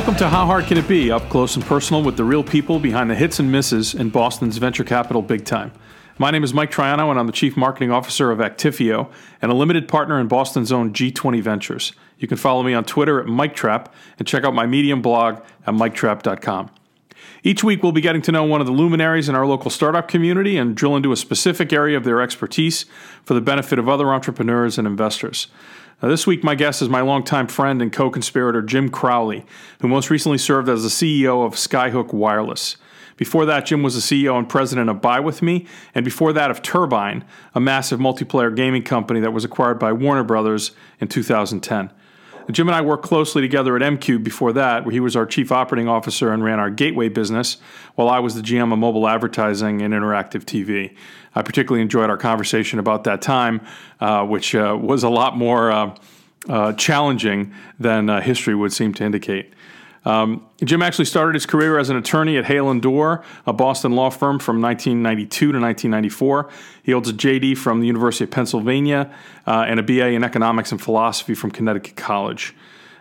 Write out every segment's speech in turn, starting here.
Welcome to How Hard Can It Be, up close and personal with the real people behind the hits and misses in Boston's venture capital big time. My name is Mike Troiano, and I'm the Chief Marketing Officer of Actifio and a limited partner in Boston's own G20 Ventures. You can follow me on Twitter at MikeTrap and check out my Medium blog at MikeTrap.com. Each week, we'll be getting to know one of the luminaries in our local startup community and drill into a specific area of their expertise for the benefit of other entrepreneurs and investors. Now, this week, my guest is my longtime friend and co conspirator, Jim Crowley, who most recently served as the CEO of Skyhook Wireless. Before that, Jim was the CEO and president of Buy With Me, and before that, of Turbine, a massive multiplayer gaming company that was acquired by Warner Brothers in 2010. Jim and I worked closely together at m-Qube before that, where he was our chief operating officer and ran our gateway business, while I was the GM of mobile advertising and interactive TV. I particularly enjoyed our conversation about that time, uh, which uh, was a lot more uh, uh challenging than uh, history would seem to indicate. Um, Jim actually started his career as an attorney at Hale and Dorr, a Boston law firm from 1992 to 1994. He holds a JD from the University of Pennsylvania uh, and a BA in economics and philosophy from Connecticut College.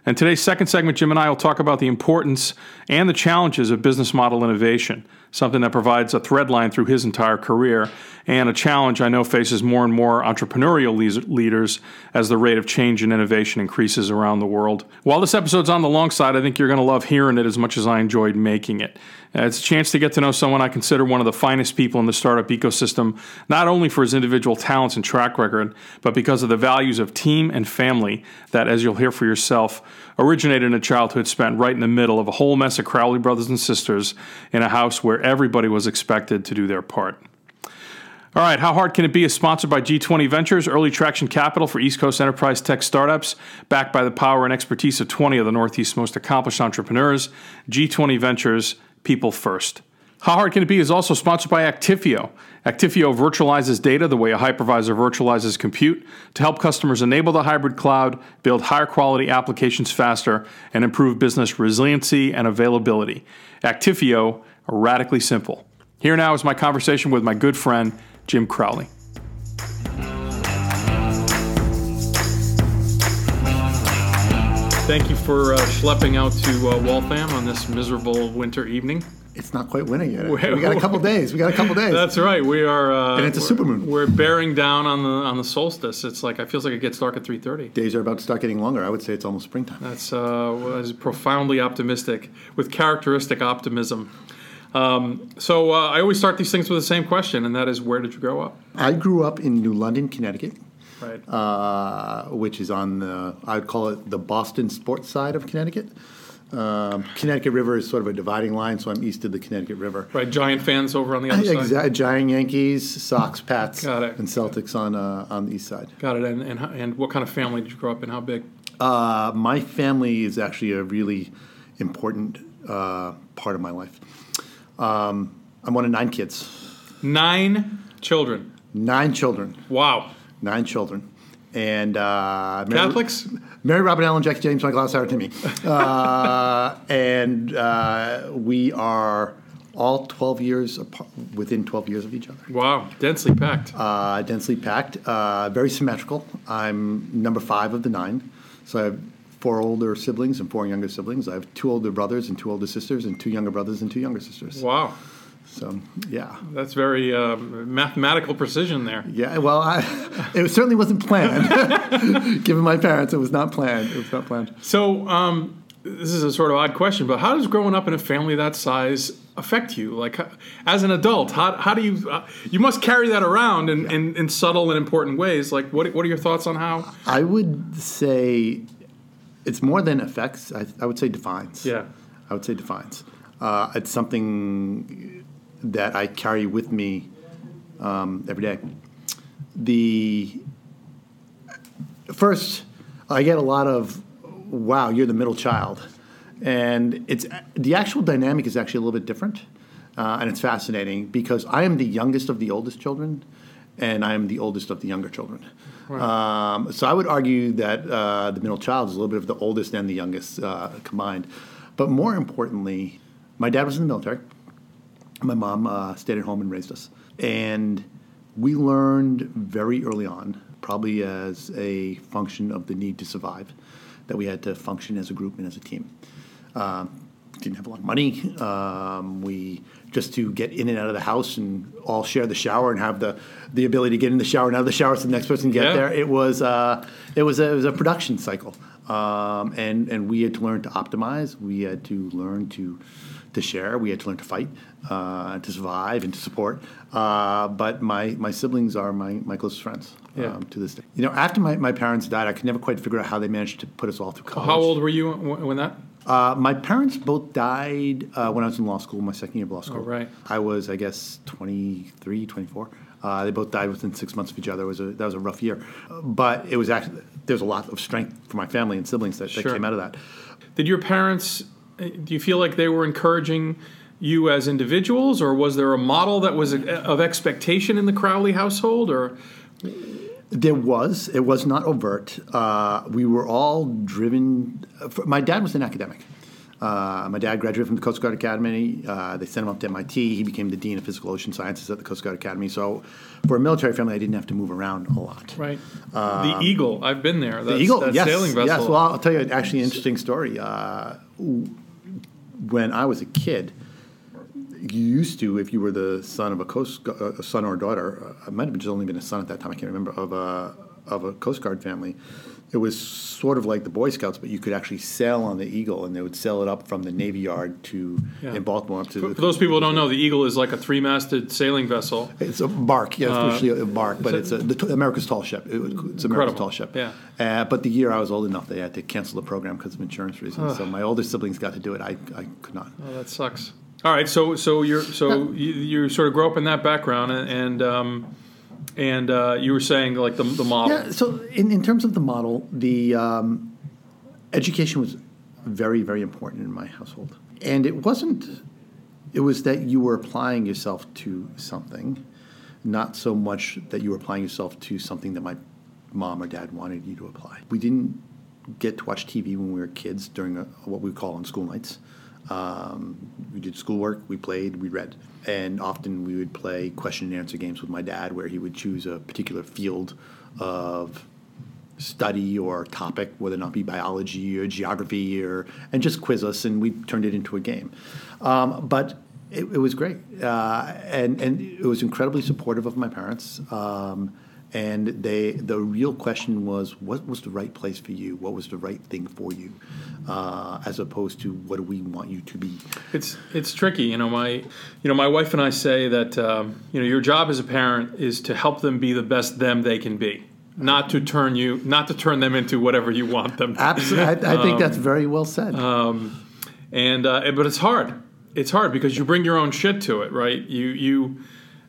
And today's second segment, Jim and I will talk about the importance and the challenges of business model innovation something that provides a thread line through his entire career, and a challenge I know faces more and more entrepreneurial leaders as the rate of change and innovation increases around the world. While this episode's on the long side, I think you're going to love hearing it as much as I enjoyed making it. Uh, it's a chance to get to know someone I consider one of the finest people in the startup ecosystem, not only for his individual talents and track record, but because of the values of team and family that, as you'll hear for yourself, originated in a childhood spent right in the middle of a whole mess of Crowley brothers and sisters in a house where everybody was expected to do their part. All right, How Hard Can It Be is sponsored by G20 Ventures, early traction capital for East Coast enterprise tech startups, backed by the power and expertise of 20 of the Northeast's most accomplished entrepreneurs. G20 Ventures, people first. How Hard Can It Be is also sponsored by Actifio. Actifio virtualizes data the way a hypervisor virtualizes compute to help customers enable the hybrid cloud, build higher quality applications faster, and improve business resiliency and availability. Actifio, radically simple. Here now is my conversation with my good friend, Jim Crowley. Thank you for uh, schlepping out to uh, Waltham on this miserable winter evening. It's not quite winter yet. we got a couple days. We got a couple days. That's right. We are, uh, and it's a supermoon. We're bearing down on the on the solstice. It's like it feels like it gets dark at three thirty. Days are about to start getting longer. I would say it's almost springtime. That's uh, profoundly optimistic with characteristic optimism. Um, so uh, I always start these things with the same question, and that is, where did you grow up? I grew up in New London, Connecticut. Right. Uh, which is on the, I would call it the Boston sports side of Connecticut. Um, Connecticut River is sort of a dividing line, so I'm east of the Connecticut River. Right, Giant fans over on the other exactly. side. Giant Yankees, Sox, Pats, Got it. and Celtics on uh, on the east side. Got it. And, and and what kind of family did you grow up in? How big? Uh, my family is actually a really important uh, part of my life. Um, I'm one of nine kids. Nine children. Nine children. Wow. Nine children. And uh, Mary, Catholics? Mary, Robert, Allen, Jackie, James, Michael, Sarah, Timmy. Uh, and uh, we are all 12 years apart, within 12 years of each other. Wow, densely packed. Uh, densely packed, uh, very symmetrical. I'm number five of the nine. So I have four older siblings and four younger siblings. I have two older brothers and two older sisters, and two younger brothers and two younger sisters. Wow. So yeah, that's very uh, mathematical precision there. Yeah, well, I, it certainly wasn't planned. Given my parents, it was not planned. It was not planned. So um, this is a sort of odd question, but how does growing up in a family that size affect you? Like as an adult, how, how do you uh, you must carry that around in, yeah. in, in subtle and important ways? Like what what are your thoughts on how? I would say it's more than affects. I, I, would say defines. Yeah, I would say defines. Uh, it's something that I carry with me um, every day. The first, I get a lot of, "Wow, you're the middle child," and it's the actual dynamic is actually a little bit different, uh, and it's fascinating because I am the youngest of the oldest children, and I am the oldest of the younger children. Right. Um, so I would argue that uh, the middle child is a little bit of the oldest and the youngest uh, combined. But more importantly, my dad was in the military. My mom uh, stayed at home and raised us. And we learned very early on, probably as a function of the need to survive, that we had to function as a group and as a team. Um, didn't have a lot of money. Um, we just to get in and out of the house and all share the shower and have the the ability to get in the shower and out of the shower so the next person can get Yeah. there. It was uh, it was a, it was a production cycle, um, and and we had to learn to optimize. We had to learn to to share. We had to learn to fight, uh, to survive, and to support. Uh, but my my siblings are my my closest friends Yeah. um, to this day. You know, after my, my parents died, I could never quite figure out how they managed to put us all through college. How old were you when that? Uh, my parents both died uh, when I was in law school, my second year of law school. Oh, right. I was, I guess, 23, 24. Uh, they both died within six months of each other. It was a, that was a rough year. But it was actually, there's a lot of strength for my family and siblings that, that Sure. came out of that. Did your parents? eh, Do you feel like they were encouraging you as individuals, or was there a model that was of expectation in the Crowley household, or There was. It was not overt. Uh, we were all driven. For, my dad was an academic. Uh, my dad graduated from the Coast Guard Academy. Uh, they sent him up to MIT. He became the dean of physical ocean sciences at the Coast Guard Academy. So, for a military family, I didn't have to move around a lot. right? the Eagle. I've been there. That's, The Eagle, that yes, sailing vessel. yes. Well, I'll tell you actually an interesting story. Uh, when I was a kid, you used to, if you were the son of a coast, uh, a son or a daughter, uh, I might have just only been a son at that time. I can't remember of a of a Coast Guard family. It was sort of like the Boy Scouts, but you could actually sail on the Eagle, and they would sail it up from the Navy Yard to Yeah. in Baltimore up to. For the, for those people who don't know, the Eagle is like a three-masted sailing vessel. It's a bark, yeah, it's usually a bark, but it's a, the, America's tall ship. It, it's America's Incredible, tall ship. yeah. Uh, but the year I was old enough, they had to cancel the program because of insurance reasons. so my older siblings got to do it. I, I could not. Oh, that sucks. All right, so so you're so you, you sort of grew up in that background, and and, um, and uh, you were saying like the the model. Yeah. So in, in terms of the model, the um, education was very very important in my household, and it wasn't. It was that you were applying yourself to something, not so much that you were applying yourself to something that my mom or dad wanted you to apply. We didn't get to watch TV when we were kids during a, what we call on school nights. Um, we did schoolwork, we played, we read, and often we would play question and answer games with my dad, where he would choose a particular field of study or topic, whether or not be biology or geography, or and just quiz us, and we turned it into a game. Um, but it, it was great, uh, and and it was incredibly supportive of my parents. Um, and they, the real question was, what was the right place for you? What was the right thing for you, uh, as opposed to what do we want you to be? It's it's tricky, you know. My you know my wife and I say that um, you know your job as a parent is to help them be the best them they can be, not to turn you not to turn them into whatever you want them. to Absolutely, I, I think that's very well said. and uh, but it's hard. It's hard because you bring your own shit to it, right? You you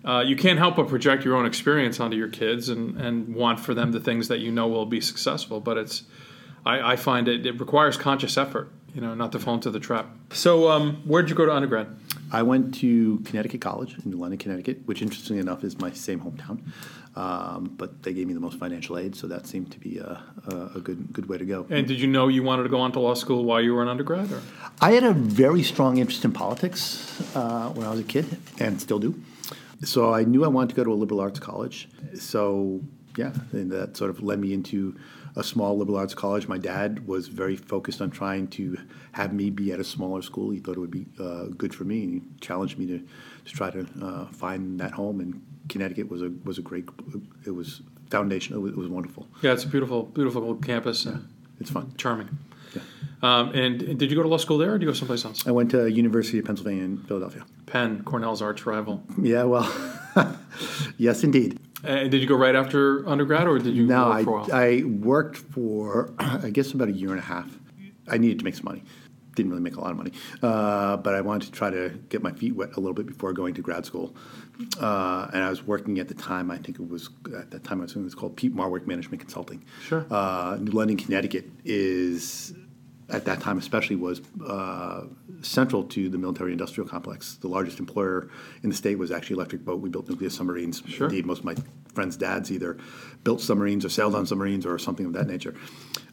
uh, you can't help but project your own experience onto your kids and and want for them the things that you know will be successful. But it's I, I find it it requires conscious effort, you know, not to fall into the trap. So um, where'd you go to undergrad? I went to Connecticut College in New London, Connecticut, which interestingly enough is my same hometown. Um, but they gave me the most financial aid, so that seemed to be a, a, a good good way to go. And did you know you wanted to go on to law school while you were an undergrad? Or? I had a very strong interest in politics uh, when I was a kid, and still do. So I knew I wanted to go to a liberal arts college. So yeah, and that sort of led me into a small liberal arts college. My dad was very focused on trying to have me be at a smaller school. He thought it would be uh, good for me, and he challenged me to, to try to uh, find that home. And Connecticut was a was a great. It was foundation. It was, it was wonderful. Yeah, it's a beautiful, beautiful campus. uh, It's fun. charming. Um, and, and did you go to law school there, or did you go someplace else? I went to University of Pennsylvania in Philadelphia. Penn, Cornell's arch rival. Yeah, well, yes, indeed. Uh, did you go right after undergrad, or did you No, work I, for a while? I worked for, I guess, about a year and a half. I needed to make some money. Didn't really make a lot of money, uh, but I wanted to try to get my feet wet a little bit before going to grad school. Uh, and I was working at the time. I think it was at that time. I was doing it was called Peat Marwick Management Consulting. Sure. Uh, New London, Connecticut is at that time especially was uh, central to the military industrial complex. The largest employer in the state was actually Electric Boat. We built nuclear submarines. Sure. Indeed, most of my friends' dads either built submarines or sailed on submarines or something of that nature.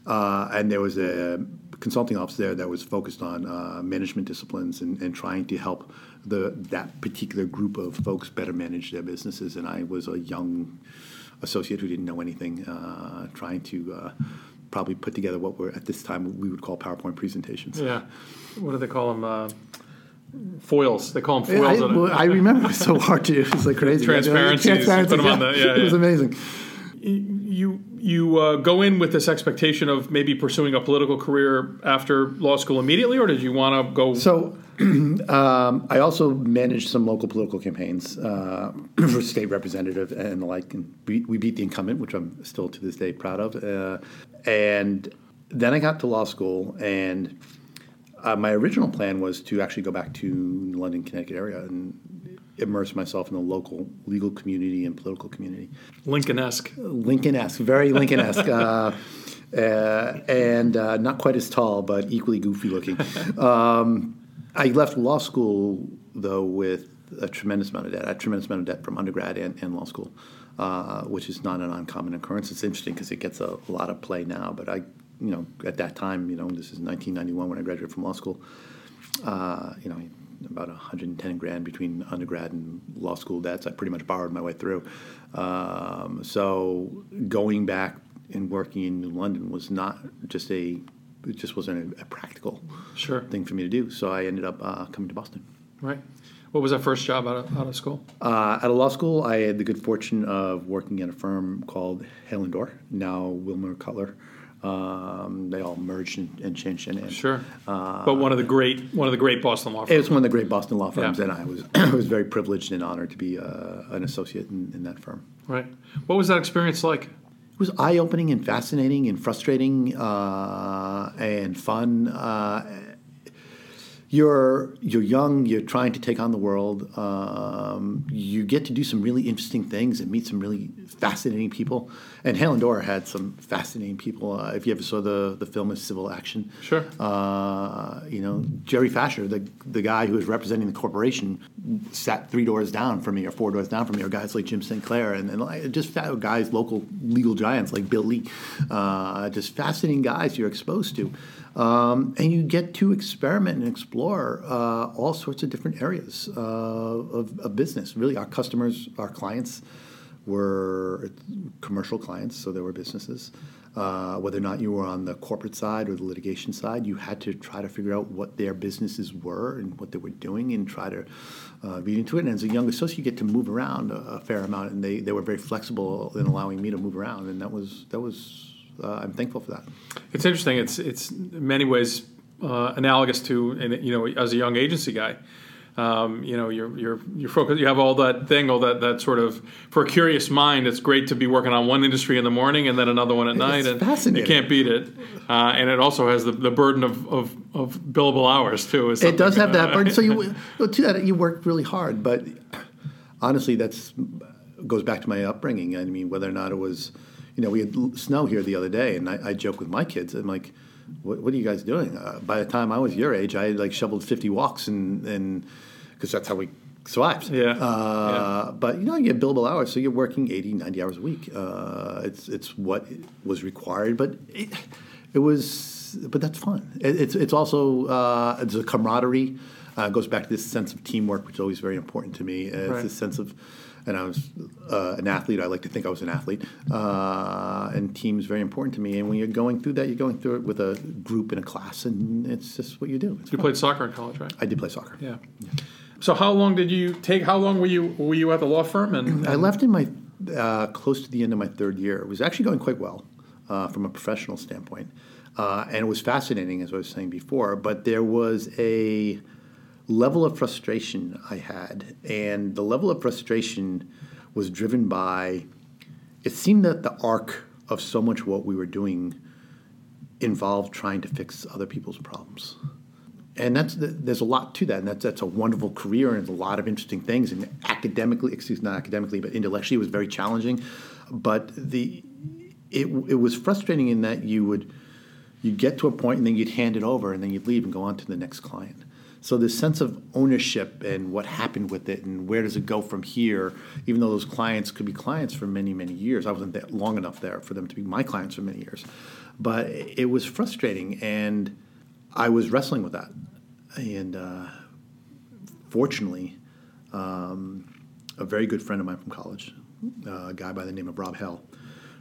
Uh, and there was a consulting office there that was focused on uh, management disciplines and, and trying to help the that particular group of folks better manage their businesses. And I was a young associate who didn't know anything, uh, trying to uh, probably put together what were at this time we would call PowerPoint presentations. Yeah. What do they call them? Uh, foils. They call them I, foils. it. well, I remember it was so hard to do. It was like crazy. Transparencies, Transparencies, put 'em on yeah. yeah, It was amazing. You you uh, go in with this expectation of maybe pursuing a political career after law school immediately, or did you want to go? So, um, I also managed some local political campaigns uh, for state representative and the like. And we, we beat the incumbent, which I'm still to this day proud of. Uh, and then I got to law school, and uh, my original plan was to actually go back to London, Connecticut area and immerse myself in the local legal community and political community. Lincoln-esque. Lincoln-esque, very Lincoln-esque, uh, uh, and uh, not quite as tall, but equally goofy looking. Um, I left law school though with a tremendous amount of debt, a tremendous amount of debt from undergrad and, and law school, uh, which is not an uncommon occurrence. It's interesting because it gets a, a lot of play now, but I, you know, at that time, you know, this is 1991 when I graduated from law school. Uh, you know, about 110 grand between undergrad and law school debts. I pretty much borrowed my way through. Um, so going back and working in New London was not just a, it just wasn't a, a practical Sure. thing for me to do. So I ended up uh, coming to Boston. Right. What was that first job out of, out of school? Uh, out of law school, I had the good fortune of working at a firm called Hale and Dorr, now Wilmer Cutler. Um, they all merged and, and changed name. Sure. but one of the great one of the great Boston law firms. It was one of the great Boston law firms, Yeah. and I was I was very privileged and honored to be uh, an associate in, in that firm. Right. What was that experience like? It was eye opening and fascinating and frustrating uh, and fun. You're you're young. You're trying to take on the world. Um, you get to do some really interesting things and meet some really fascinating people. And Hale and Dorr had some fascinating people. Uh, if you ever saw the the film is Civil Action, Sure. uh, you know, Jerry Facher, the the guy who was representing the corporation, sat three doors down from me or four doors down from me, or guys like Jim St. Clair, and, and just guys, local legal giants like Bill Lee, uh, just fascinating guys you're exposed to. Um, and you get to experiment and explore uh, all sorts of different areas uh, of, of business. Really, our customers, our clients, were commercial clients, so they were businesses. Uh, whether or not you were on the corporate side or the litigation side, you had to try to figure out what their businesses were and what they were doing and try to uh, read into it. And as a young associate, you get to move around a, a fair amount, and they, they were very flexible in allowing me to move around, and that was that was uh, I'm thankful for that. It's interesting. It's it's in many ways uh, analogous to, and you know, as a young agency guy, um, you know, you're you're you're focused. You have all that thing, all that that sort of for a curious mind. It's great to be working on one industry in the morning and then another one at night, and fascinating. you can't beat it. Uh, and it also has the, the burden of, of, of billable hours too. It does have that burden. So you to that you worked really hard, but honestly, that's goes back to my upbringing. I mean, whether or not it was, you know, we had snow here the other day, and I, I joke with my kids. I'm like, "What, what are you guys doing?" Uh, by the time I was your age, I had like shoveled 50 walks, and and because that's how we survived. Yeah. Uh, But you know, you get billable hours, so you're working 80, 90 hours a week. Uh, it's it's what was required, but it, it was, but that's fun. It, it's it's also uh, it's a camaraderie. Uh, goes back to this sense of teamwork, which is always very important to me. Uh, It's Right. this sense of, and I was uh, an athlete. I like to think I was an athlete, uh, and team is very important to me. And when you're going through that, you're going through it with a group in a class, and it's just what you do. It's You fun. played soccer in college, right? I did play soccer. Yeah. So how long did you take? How long were you were you at the law firm? And I left in my uh, close to the end of my third year. It was actually going quite well uh, from a professional standpoint, uh, and it was fascinating, as I was saying before. But there was a level of frustration I had, and the level of frustration was driven by. It seemed that the arc of so much what we were doing involved trying to fix other people's problems and that's there's a lot to that, and that's that's a wonderful career, and a lot of interesting things. And academically, excuse not academically, but intellectually, it was very challenging. But the it it was frustrating in that you would you get to a point, and then you'd hand it over, and then you'd leave and go on to the next client. So this sense of ownership and what happened with it, and where does it go from here? Even though those clients could be clients for many many years, I wasn't there long enough there for them to be my clients for many years. But it was frustrating, and I was wrestling with that, and uh, fortunately, um, a very good friend of mine from college, uh, a guy by the name of Rob Hale,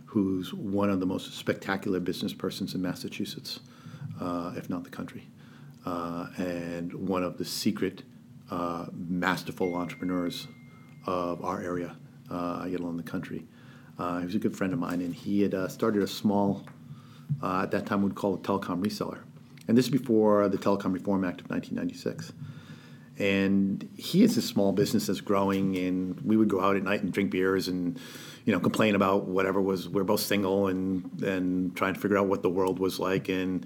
who's one of the most spectacular business persons in Massachusetts, uh, if not the country, uh, and one of the secret, uh, masterful entrepreneurs of our area, uh, yet alone the country. Uh, he was a good friend of mine, and he had uh, started a small, uh, at that time we'd call it telecom reseller. And this is before the Telecom Reform Act of 1996. And he has a small business that's growing, and we would go out at night and drink beers and, you know, complain about whatever was. We are both single and and trying to figure out what the world was like. And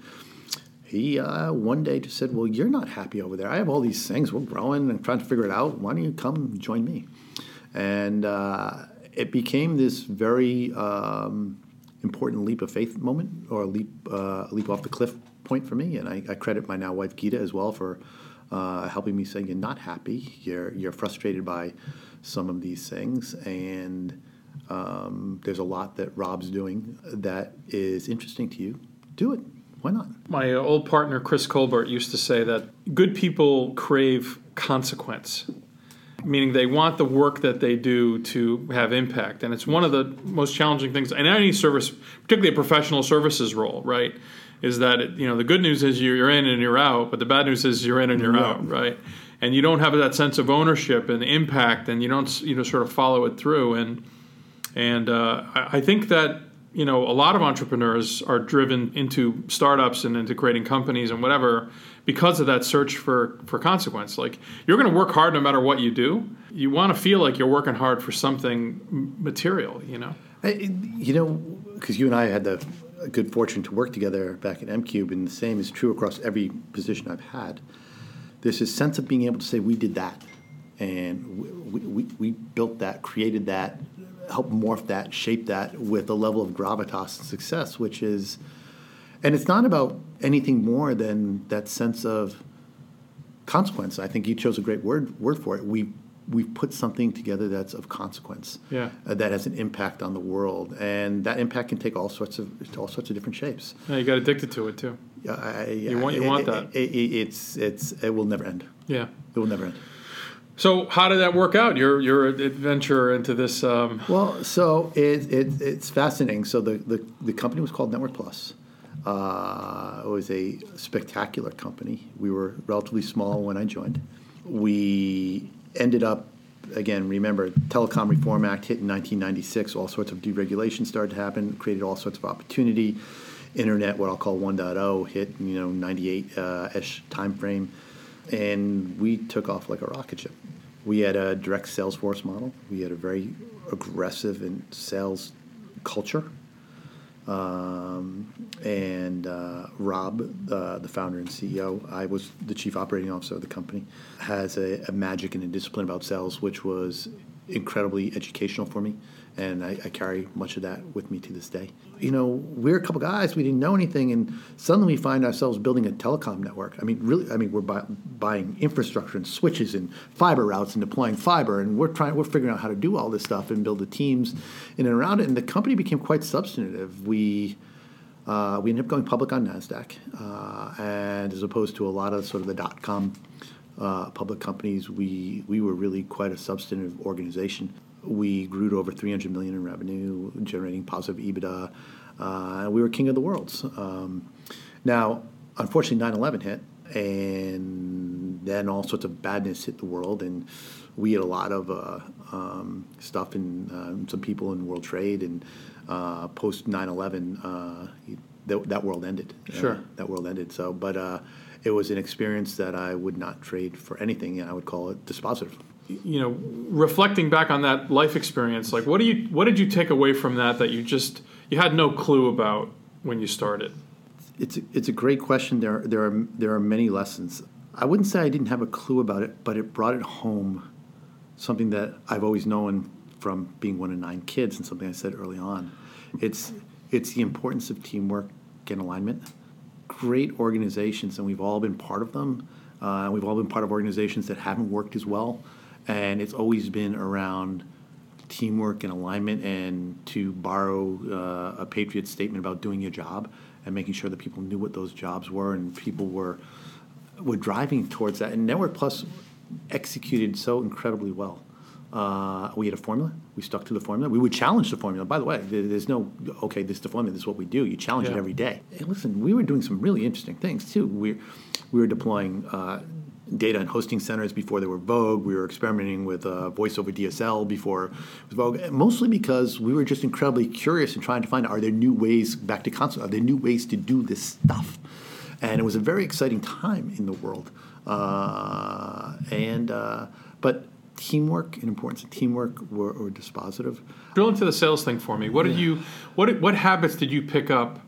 he uh, one day just said, "Well, you're not happy over there. I have all these things. We're growing and trying to figure it out. Why don't you come join me?" And uh, it became this very um, important leap of faith moment, or leap uh, leap off the cliff point for me. And I, I credit my now wife Gita as well for uh, helping me say you're not happy, you're you're frustrated by some of these things, and um, there's a lot that Rob's doing that is interesting to you. Do it. Why not? My old partner Chris Colbert used to say that good people crave consequence meaning they want the work that they do to have impact. And it's one of the most challenging things in any service, particularly a professional services role, right? Is that it, you know the good news is you're in and you're out, but the bad news is you're in and you're yeah. out, right? And you don't have that sense of ownership and impact, and you don't you know sort of follow it through. And and uh, I think that you know a lot of entrepreneurs are driven into startups and into creating companies and whatever because of that search for for consequence. Like you're going to work hard no matter what you do. You want to feel like you're working hard for something material. You know. You know, because you and I had the good fortune to work together back at m-Qube, and the same is true across every position I've had. There's this sense of being able to say we did that, and we, we, we built that, created that, helped morph that, shape that with a level of gravitas and success, which is and it's not about anything more than that sense of consequence. I think you chose a great word word for it. We we've put something together that's of consequence. Yeah. Uh, that has an impact on the world, and that impact can take all sorts of all sorts of different shapes. Yeah, you got addicted to it too. Yeah, I, you want you want that. It, it, it's it's it will never end. Yeah, it will never end. So how did that work out? Your your adventure into this? Um... Well, so it, it it's fascinating. So the, the the company was called Network Plus. Uh, it was a spectacular company. We were relatively small when I joined. We ended up, again, remember, Telecom Reform Act hit in 1996. All sorts of deregulation started to happen, created all sorts of opportunity. Internet, what I'll call 1.0, hit, you know, 98-ish uh, time frame. And we took off like a rocket ship. We had a direct sales force model. We had a very aggressive and sales culture um, and uh, Rob, uh, the founder and CEO, I was the chief operating officer of the company, has a, a magic and a discipline about sales, which was incredibly educational for me and I, I, carry much of that with me to this day. You know, we're a couple guys, we didn't know anything, and suddenly we find ourselves building a telecom network. I mean, really, I mean, we're buy, buying infrastructure and switches and fiber routes and deploying fiber, and we're trying, we're figuring out how to do all this stuff and build the teams in and around it. And the company became quite substantive. We uh, we ended up going public on Nasdaq, uh, and as opposed to a lot of sort of the dot com uh, public companies, we we were really quite a substantive organization we grew to over 300 million in revenue, generating positive EBITDA. Uh, we were king of the worlds. Um, now, unfortunately, 9/11 hit, and then all sorts of badness hit the world, and we had a lot of uh, um, stuff and um, some people in World Trade, and uh, post 9/11, uh, that, that world ended. Sure, that world ended. So, but uh, it was an experience that I would not trade for anything, and I would call it dispositive you know, reflecting back on that life experience, like what do you what did you take away from that that you just you had no clue about when you started? It's a, it's a great question. There there are there are many lessons. I wouldn't say I didn't have a clue about it, but it brought it home. Something that I've always known from being one of nine kids, and something I said early on. It's it's the importance of teamwork and alignment. Great organizations, and we've all been part of them. Uh, we've all been part of organizations that haven't worked as well and it's always been around teamwork and alignment and to borrow uh, a patriot statement about doing your job and making sure that people knew what those jobs were and people were were driving towards that and network plus executed so incredibly well Uh, we had a formula. We stuck to the formula. We would challenge the formula. By the way, there's no okay. This is the formula. This is what we do. You challenge it every day. Hey, listen, we were doing some really interesting things too. We we were deploying. Uh, Data and hosting centers before they were Vogue. We were experimenting with uh, voice over DSL before it was Vogue. Mostly because we were just incredibly curious and trying to find out are there new ways back to console? Are there new ways to do this stuff? And it was a very exciting time in the world. Uh, and uh, but teamwork and importance of teamwork were, were dispositive. Drill into the sales thing for me. What did you what what habits did you pick up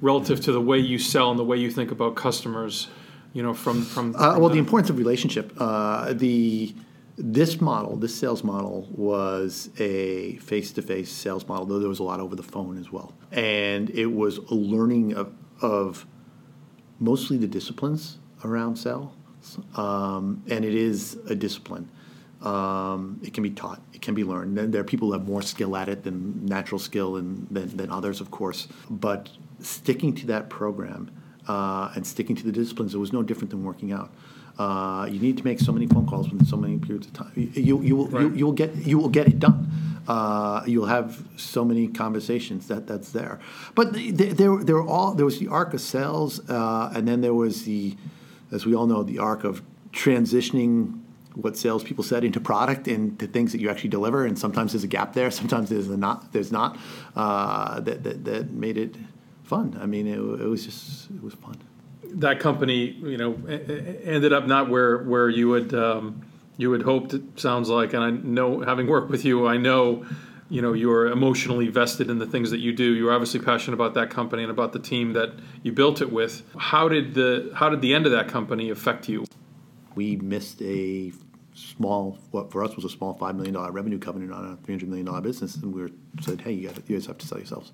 relative to the way you sell and the way you think about customers? You know, from from, Uh, well, the importance of relationship. Uh, the this model, this sales model, was a face-to-face sales model, though there was a lot over the phone as well, and it was a learning of, of mostly the disciplines around sales, um, and it is a discipline. Um, it can be taught, it can be learned. There are people who have more skill at it than natural skill and than, than others, of course. But sticking to that program uh, and sticking to the disciplines, it was no different than working out. Uh, you need to make so many phone calls within so many periods of time. You, you, will, you, Right. you will get you will get it done. Uh, you'll have so many conversations that that's there. But th- th- there there were all there was the arc of sales, uh, and then there was the, as we all know, the arc of transitioning what salespeople said into product into things that you actually deliver. And sometimes there's a gap there. Sometimes there's a not. There's not. Uh, that, that that made it fun. I mean, it, it was just it was fun. that company, you know, ended up not where where you would um, you had hoped. It sounds like, and I know, having worked with you, I know, you know, you are emotionally vested in the things that you do. You're obviously passionate about that company and about the team that you built it with. How did the how did the end of that company affect you? we missed a small, what for us was a small $5 million revenue covenant on a $300 million business. And we were said, hey, you, gotta, you guys have to sell yourselves.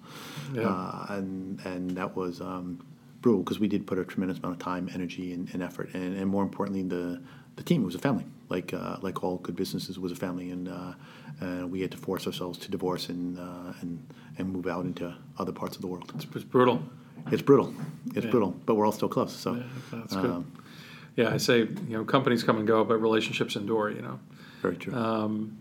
Yeah. Uh, and, and that was um, brutal because we did put a tremendous amount of time, energy, and, and effort. And, and more importantly, the, the team It was a family. Like, uh, like all good businesses was a family. And, uh, and we had to force ourselves to divorce and, uh, and, and move out into other parts of the world. It's, it's brutal. It's brutal. It's Yeah. brutal. But we're all still close. So Yeah, that's good. Um, Yeah, I say you know companies come and go, but relationships endure. You know. very true. Um,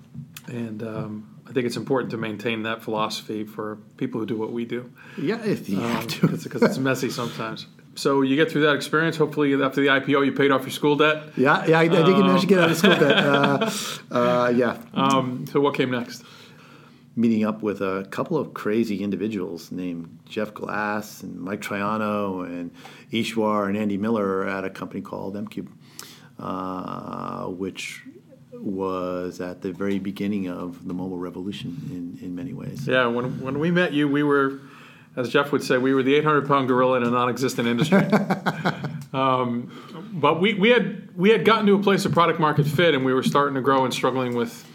and um, I think it's important to maintain that philosophy for people who do what we do. yeah, if you have to. because it's messy sometimes. So you get through that experience. Hopefully, after the IPO, you paid off your school debt. Yeah, yeah, I, I did manage to get out of school. Debt. Uh, uh, yeah, Um, so what came next? Meeting up with a couple of crazy individuals named Jeff Glass and Mike Troiano and Ishwar and Andy Miller at a company called m-Qube, uh, which was at the very beginning of the mobile revolution in, in many ways. Yeah, when when we met you, we were, as Jeff would say, we were the 800 pound gorilla in a non-existent industry. um, but we, we had we had gotten to a place of product market fit, and we were starting to grow and struggling with,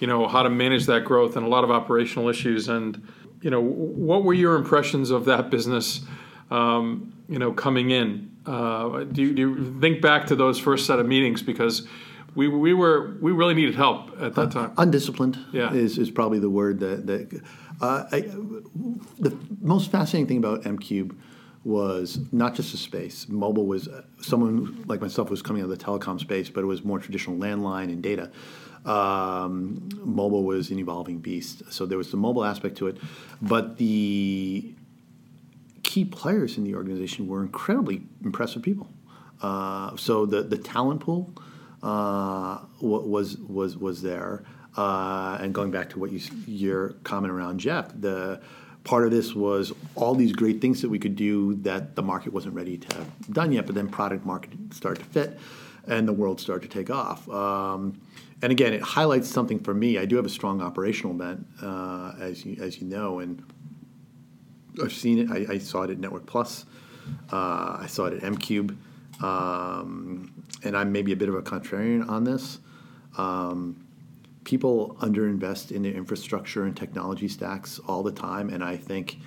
you know, how to manage that growth and a lot of operational issues. And you know, what were your impressions of that business? Um, you know, coming in, uh, do, you, do you think back to those first set of meetings because we we were we really needed help at that time. Undisciplined Yeah. is, is probably the word that, that uh, I, the most fascinating thing about m-Qube was not just the space. Mobile was someone like myself was coming out of the telecom space, but it was more traditional landline and data. Um, mobile was an evolving beast, so there was the mobile aspect to it, but the key players in the organization were incredibly impressive people. Uh, so the the talent pool uh, was was was there. Uh, and going back to what you your comment around Jeff, the part of this was all these great things that we could do that the market wasn't ready to have done yet. But then product market started to fit, and the world started to take off. Um, and again, it highlights something for me. I do have a strong operational bent, uh, as you as you know, and I've seen it. I, I saw it at Network Plus. Uh, I saw it at m-Qube. Um, and I'm maybe a bit of a contrarian on this. Um, people underinvest in their infrastructure and technology stacks all the time, and I think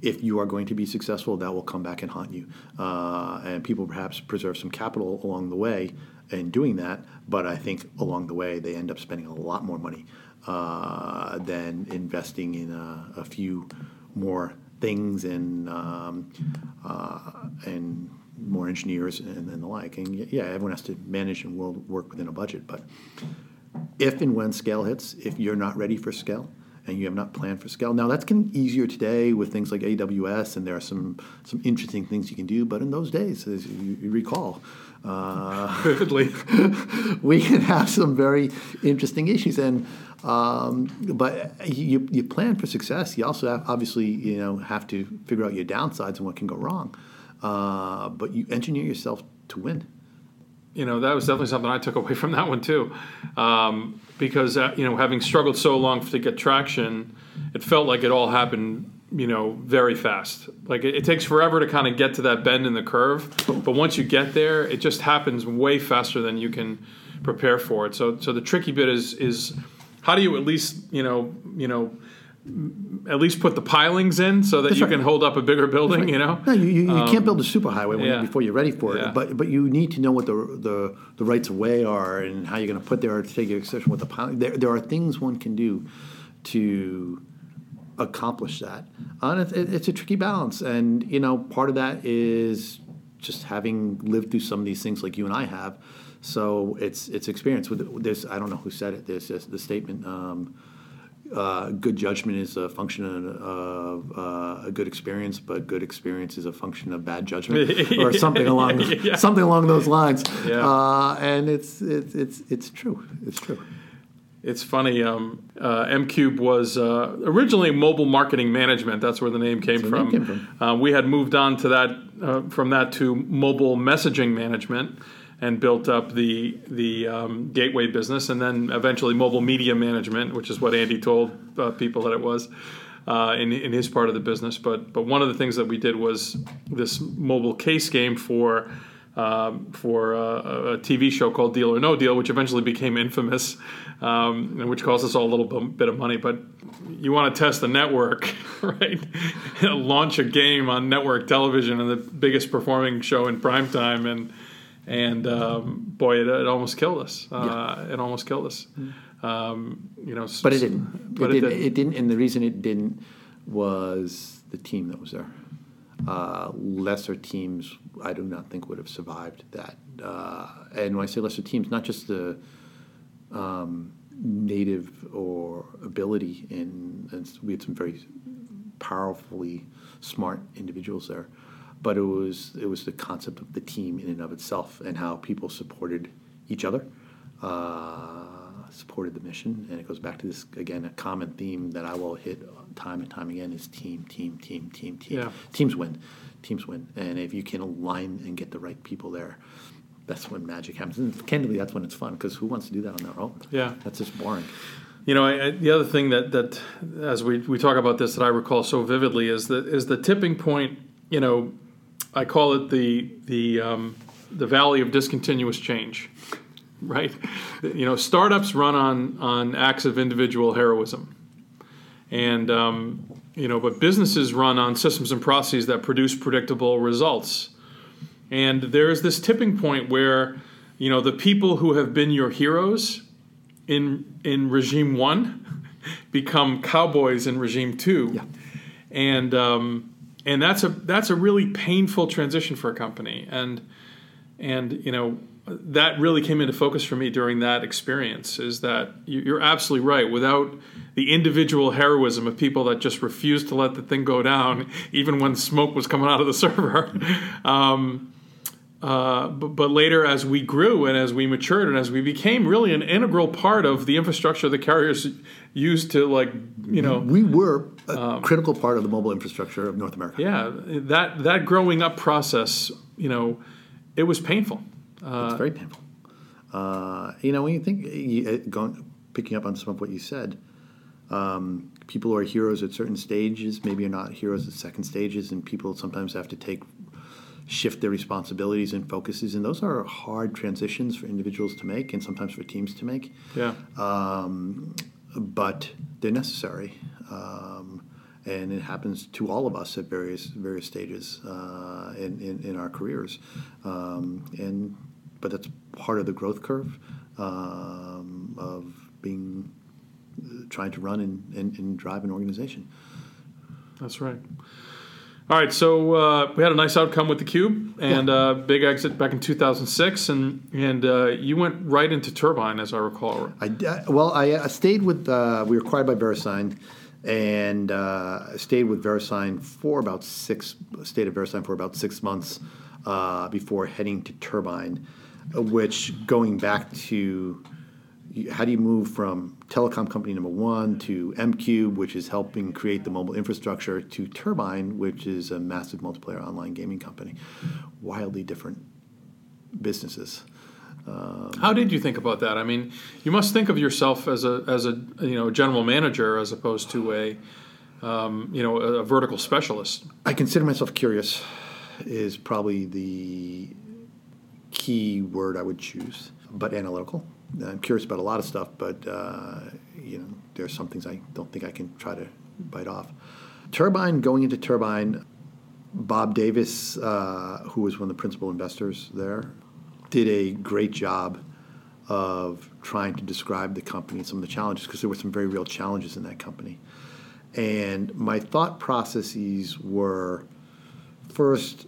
if you are going to be successful, that will come back and haunt you. Uh, and people perhaps preserve some capital along the way in doing that, but I think along the way they end up spending a lot more money uh, than investing in a, a few more things and um, uh, and more engineers and, and the like. And yeah, everyone has to manage and work within a budget, but if and when scale hits, if you're not ready for scale and you have not planned for scale. Now that's getting easier today with things like AWS, and there are some some interesting things you can do. But in those days, as you, you recall, uh, Vividly. we can have some very interesting issues. And um, but you you plan for success. You also have, obviously you know have to figure out your downsides and what can go wrong. Uh, but you engineer yourself to win. You know that was definitely something I took away from that one too, um, because uh, you know having struggled so long to get traction, it felt like it all happened you know very fast. Like it, it takes forever to kind of get to that bend in the curve, but once you get there, it just happens way faster than you can prepare for it. So so the tricky bit is is how do you at least you know you know at least put the pilings in so that That's you right. can hold up a bigger building. You know. No, you, you, you can't build a superhighway when, yeah. before you're ready for it. Yeah. But but you need to know what the the, the rights of way are and how you're going to put there to take your exception with the pilot. There there are things one can do to accomplish that, and it's, it- it's a tricky balance. And you know, part of that is just having lived through some of these things like you and I have. So it's it's experience with this. I don't know who said it. This this the statement. Um, uh, good judgment is a function of uh, a good experience, but good experience is a function of bad judgment, or something along Yeah. something along those lines. Yeah. Uh, and it's it's it's it's true. It's true. It's funny. Um, uh, m-Qube was uh, originally mobile marketing management. That's where the name came from. name came from. Uh, we had moved on to that uh, from that to mobile messaging management, and built up the the um, gateway business, and then eventually mobile media management, which is what Andy told uh, people that it was. Uh, in, in his part of the business, but but one of the things that we did was this mobile case game for um, for uh, a TV show called Deal or No Deal, which eventually became infamous, um, and which cost us all a little bit of money. But you want to test the network, right? Launch a game on network television and the biggest performing show in prime time, and and um, boy, it, it almost killed us. Uh, It almost killed us. Um, you know, But it didn't. But it, it didn't. didn't. It didn't. And the reason it didn't was the team that was there. Uh, lesser teams, I do not think would have survived that. Uh, and when I say lesser teams, not just the um, native or ability, in, and we had some very powerfully smart individuals there, but it was it was the concept of the team in and of itself and how people supported each other, uh, supported the mission, and it goes back to this again a common theme that I will hit time and time again is team, team, team, team, team. Yeah. Teams win, teams win, and if you can align and get the right people there. That's when magic happens. And candidly, that's when it's fun because who wants to do that on their own? Yeah. That's just boring. You know, I, I, the other thing that, that as we, we talk about this that I recall so vividly is the is the tipping point. You know, I call it the the um, the valley of discontinuous change, right? You know, startups run on on acts of individual heroism, and um, you know, but businesses run on systems and processes that produce predictable results. And there is this tipping point where, you know, the people who have been your heroes in in regime one become cowboys in regime two, Yeah. and um, and that's a that's a really painful transition for a company, and and you know that really came into focus for me during that experience. Is that you- you're absolutely right. Without the individual heroism of people that just refused to let the thing go down, even when smoke was coming out of the server. Um, uh, but, but later, as we grew and as we matured and as we became really an integral part of the infrastructure of the carriers used to, like, you know, We were a critical part of the mobile infrastructure of North America. yeah, that that growing up process, you know, it was painful. It's very painful. Uh, you know, when you think, you, uh, going, picking up on some of what you said, um, people are heroes at certain stages maybe are not heroes at second stages, and people sometimes have to take shift their responsibilities and focuses, and those are hard transitions for individuals to make, and sometimes for teams to make. Yeah, um, but they're necessary, um, and it happens to all of us at various various stages uh, in, in in our careers, um, and but that's part of the growth curve um, of being trying to run and, and, and drive an organization. that's right. All right, so uh, we had a nice outcome with the cube and yeah. uh, big exit back in 2006, and and uh, you went right into Turbine, as I recall. I uh, well, I stayed with uh, we were acquired by VeriSign, and uh, stayed with VeriSign for about six stayed at VeriSign for about six months before heading to Turbine, which going back to how do you move from telecom company number one to m-Qube, which is helping create the mobile infrastructure, to Turbine, which is a massive multiplayer online gaming company? Wildly different businesses. Um, How did you think about that? I mean, you must think of yourself as a as a you know general manager as opposed to a um, you know a vertical specialist. I consider myself curious. Is probably the key word I would choose, but analytical. I'm curious about a lot of stuff, but uh, you know, there's some things I don't think I can try to bite off. Turbine, going into Turbine, Bob Davis, uh, who was one of the principal investors there, did a great job of trying to describe the company and some of the challenges because there were some very real challenges in that company. And my thought processes were first,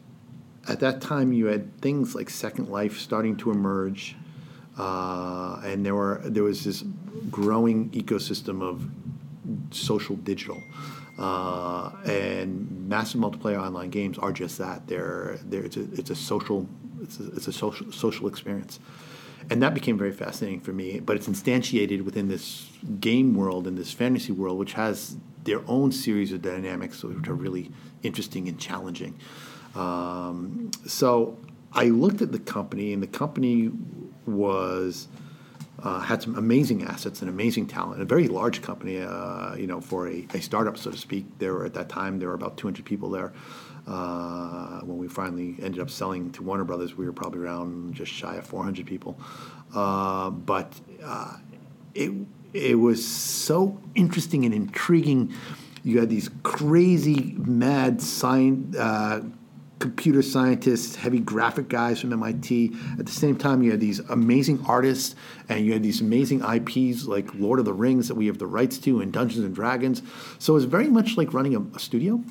at that time, you had things like Second Life starting to emerge uh, and there were there was this growing ecosystem of social digital. Uh, and massive multiplayer online games are just that. They're, they're it's, a, it's a social it's a, it's a social social experience, and that became very fascinating for me. But it's instantiated within this game world and this fantasy world, which has their own series of dynamics which are really interesting and challenging. Um, so I looked at the company, and the company was uh, had some amazing assets and amazing talent. A very large company, uh, you know, for a, a, startup, so to speak. There were at that time there were about 200 people there. Uh, when we finally ended up selling to Warner Brothers, we were probably around just shy of 400 people. Uh, but uh, it it was so interesting and intriguing. You had these crazy, mad science uh, computer scientists, heavy graphic guys from MIT. At the same time, you had these amazing artists and you had these amazing IPs like Lord of the Rings that we have the rights to and Dungeons and Dragons. So it's very much like running a, a, studio.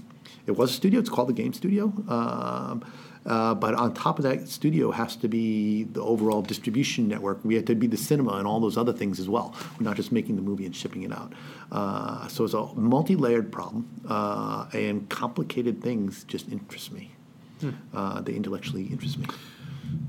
It was a studio, it's called the Game Studio. Um, uh, but on top of that studio has to be the overall distribution network. We had to be the cinema and all those other things as well. We're not just making the movie and shipping it out. Uh, so it's a multi-layered problem, uh, and complicated things just interest me uh, they intellectually interest me.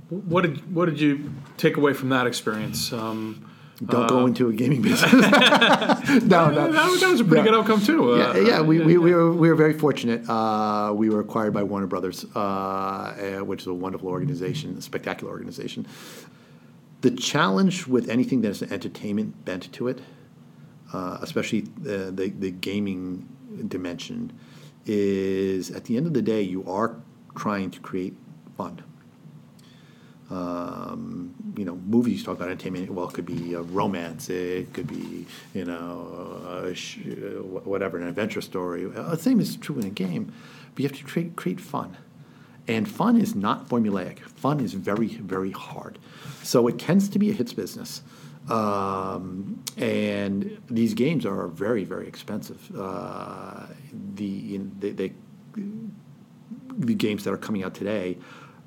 What did what did you take away from that experience? Um, don't uh, go into a gaming business. no, no. That, that, was a pretty good outcome too. Uh, yeah, yeah, we, we, we, were, we were very fortunate. Uh, we were acquired by Warner Brothers, uh, which is a wonderful organization, a spectacular organization. The challenge with anything that has an entertainment bent to it, uh, especially the, the, the gaming dimension, is at the end of the day, you are trying to create fun. Um, you know, movies talk about entertainment. Well, it could be a romance. It could be, you know, sh- whatever, an adventure story. Uh, the same is true in a game. But you have to create, create fun. And fun is not formulaic. Fun is very, very hard. So it tends to be a hits business. Um, and these games are very, very expensive. Uh, the, they, they the games that are coming out today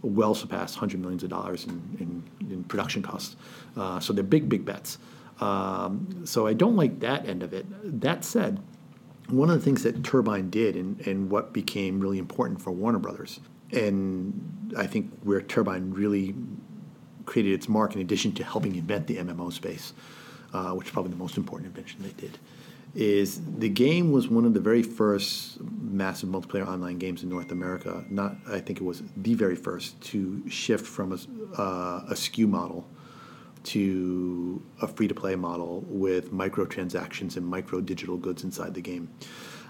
well surpass hundred millions of dollars in, in, in production costs. Uh, so they're big, big bets. Um, so I don't like that end of it. That said, one of the things that Turbine did and, and what became really important for Warner Brothers, and I think where Turbine really created its mark in addition to helping invent the MMO space, uh, which is probably the most important invention they did, is the game was one of the very first massive multiplayer online games in North America. Not, I think it was the very first to shift from a, uh, a SKU model to a free to play model with microtransactions and micro digital goods inside the game.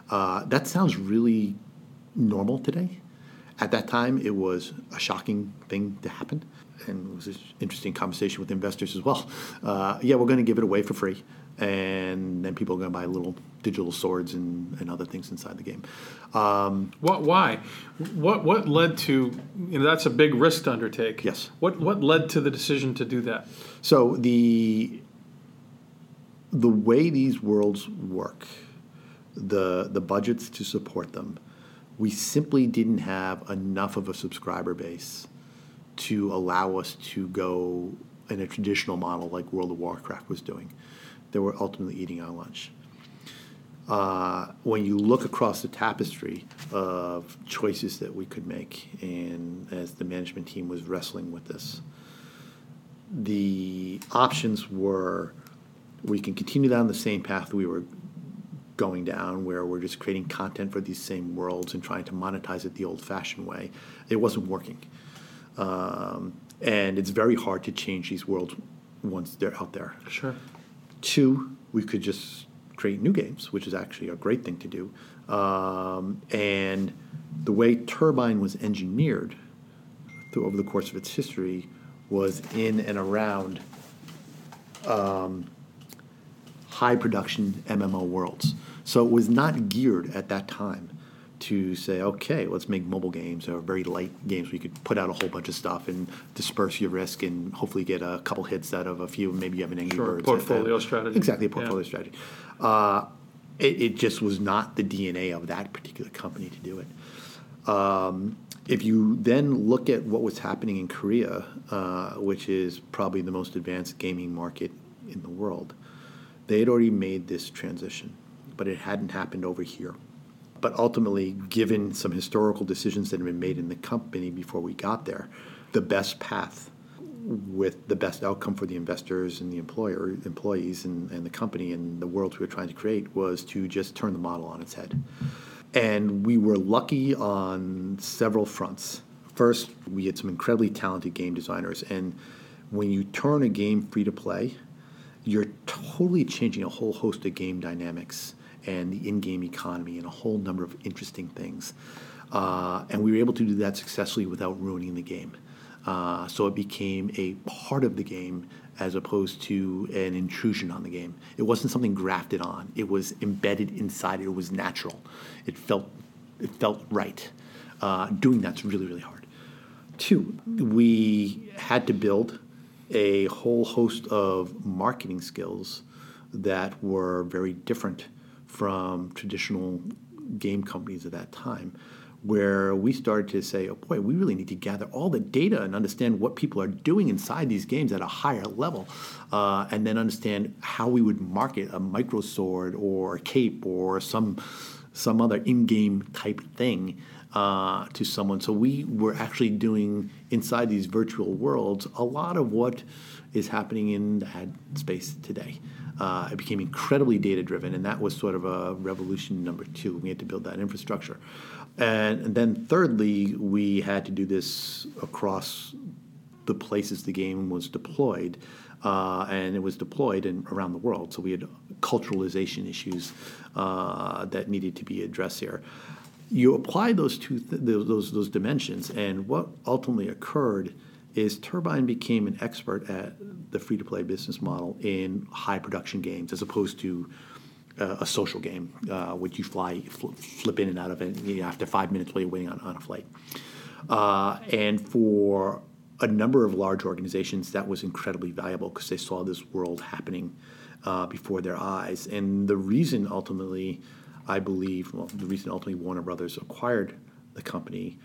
Uh, that sounds really normal today. At that time, it was a shocking thing to happen. And it was an interesting conversation with investors as well. Uh, yeah, we're going to give it away for free and then people are going to buy little digital swords and, and other things inside the game. Um, what? Why? What? What led to? You know, that's a big risk to undertake. Yes. What? What led to the decision to do that? So the the way these worlds work, the the budgets to support them, we simply didn't have enough of a subscriber base to allow us to go in a traditional model like World of Warcraft was doing. They were ultimately eating our lunch. Uh, when you look across the tapestry of choices that we could make, and as the management team was wrestling with this, the options were we can continue down the same path we were going down, where we're just creating content for these same worlds and trying to monetize it the old fashioned way. It wasn't working. Um, and it's very hard to change these worlds once they're out there. Sure. Two, we could just create new games, which is actually a great thing to do. Um, and the way Turbine was engineered through, over the course of its history was in and around um, high production MMO worlds. So it was not geared at that time to say, okay, let's make mobile games or very light games where you could put out a whole bunch of stuff and disperse your risk and hopefully get a couple hits out of a few. Maybe you have an Angry Sure, Birds. portfolio uh, strategy. Exactly, a portfolio Yeah. strategy. Uh, it, it just was not the DNA of that particular company to do it. Um, if you then look at what was happening in Korea, uh, which is probably the most advanced gaming market in the world, they had already made this transition, but it hadn't happened over here. But ultimately, given some historical decisions that had been made in the company before we got there, the best path with the best outcome for the investors and the employer, employees and, and the company and the world we were trying to create was to just turn the model on its head. And we were lucky on several fronts. First, we had some incredibly talented game designers. And when you turn a game free to play, you're totally changing a whole host of game dynamics and the in-game economy and a whole number of interesting things. Uh, and we were able to do that successfully without ruining the game. Uh, so it became a part of the game as opposed to an intrusion on the game. It wasn't something grafted on. It was embedded inside. It was natural. It felt it felt right. Uh, doing that's really really hard. Two, we had to build a whole host of marketing skills that were very different from traditional game companies at that time, where we started to say, oh boy, we really need to gather all the data and understand what people are doing inside these games at a higher level, uh, and then understand how we would market a micro sword or a cape or some some other in-game type thing uh, to someone. So we were actually doing inside these virtual worlds a lot of what is happening in the ad space today. Uh, it became incredibly data driven, and that was sort of a revolution number two. We had to build that infrastructure. And, and then, thirdly, we had to do this across the places the game was deployed, uh, and it was deployed in, around the world. So we had culturalization issues uh, that needed to be addressed here. You apply those two th- those those dimensions, and what ultimately occurred is Turbine became an expert at the free to play business model in high production games, as opposed to uh, a social game, uh, which you fly fl- flip in and out of it you know, after five minutes while you're waiting on, on a flight. Uh, and for a number of large organizations, that was incredibly valuable because they saw this world happening uh, before their eyes. And the reason ultimately, I believe, well, the reason ultimately Warner Brothers acquired the company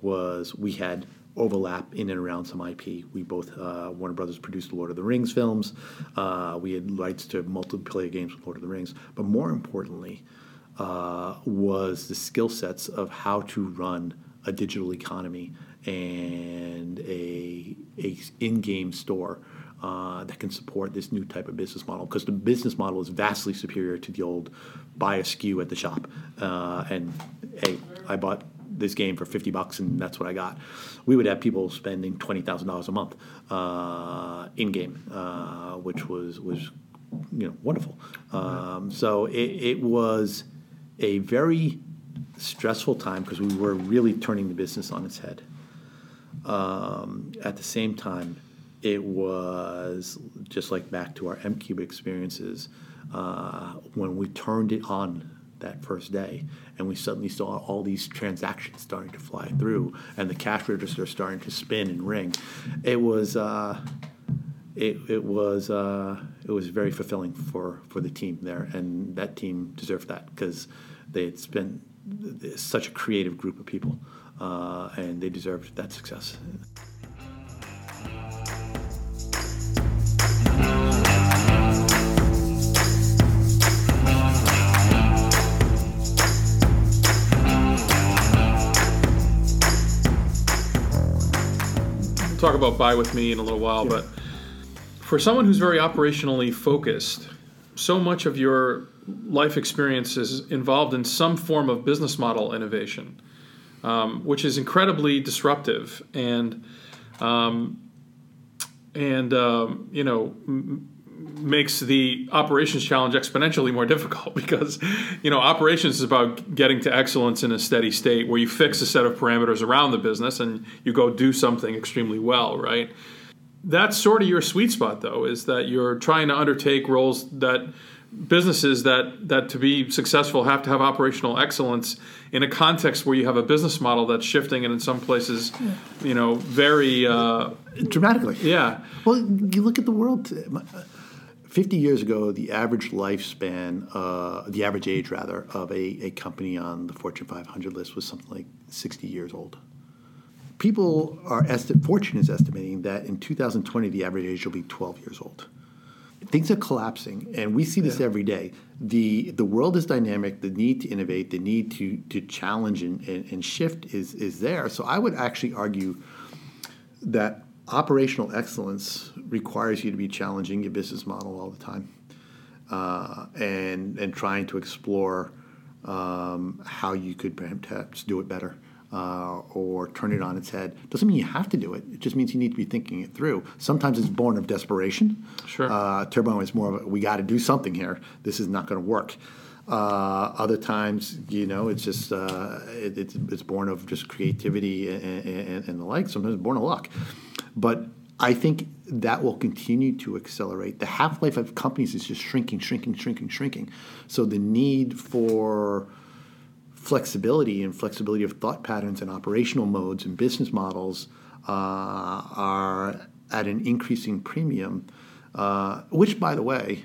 was we had overlap in and around some IP. We both, uh, Warner Brothers produced the Lord of the Rings films. Uh, we had rights to multiplayer games with Lord of the Rings. But more importantly, uh, was the skill sets of how to run a digital economy and a, a in-game store uh, that can support this new type of business model because the business model is vastly superior to the old buy a SKU at the shop uh, and hey I bought this game for 50 bucks and that's what I got. We would have people spending $20,000 a month uh, in game, uh, which was was you know wonderful. Um, so it, it was a very stressful time because we were really turning the business on its head. Um, at the same time, it was just like back to our m-Qube experiences uh, when we turned it on that first day and we suddenly saw all these transactions starting to fly through and the cash register starting to spin and ring. It was. Uh, it, it was uh, it was very fulfilling for, for the team there, and that team deserved that because they had spent such a creative group of people, uh, and they deserved that success. Talk about buy with me in a little while, yeah. but for someone who's very operationally focused, so much of your life experience is involved in some form of business model innovation, um, which is incredibly disruptive and um, and um, you know. M- makes the operations challenge exponentially more difficult because you know operations is about getting to excellence in a steady state where you fix a set of parameters around the business and you go do something extremely well right? That's sort of your sweet spot though is that you're trying to undertake roles that businesses that that to be successful have to have operational excellence in a context where you have a business model that's shifting and in some places you know very uh, dramatically. Yeah. Well you look at the world 50 years ago, the average lifespan, uh, the average age rather, of a, a company on the Fortune 500 list was something like 60 years old. People are, esti- Fortune is estimating that in 2020, the average age will be 12 years old. Things are collapsing, and we see this yeah. every day. The, the world is dynamic, the need to innovate, the need to, to challenge and, and, and shift is, is there. So I would actually argue that operational excellence requires you to be challenging your business model all the time uh, and and trying to explore um, how you could perhaps do it better uh, or turn it on its head. Doesn't mean you have to do it. It just means you need to be thinking it through. Sometimes it's born of desperation. Sure. Uh, Turbo is more of a, we got to do something here. This is not going to work. Uh, other times, you know, it's just uh, it, it's, it's born of just creativity and, and, and, the like. Sometimes it's born of luck. But I think that will continue to accelerate. The half life of companies is just shrinking, shrinking, shrinking, shrinking. So the need for flexibility and flexibility of thought patterns and operational modes and business models uh, are at an increasing premium, uh, which, by the way,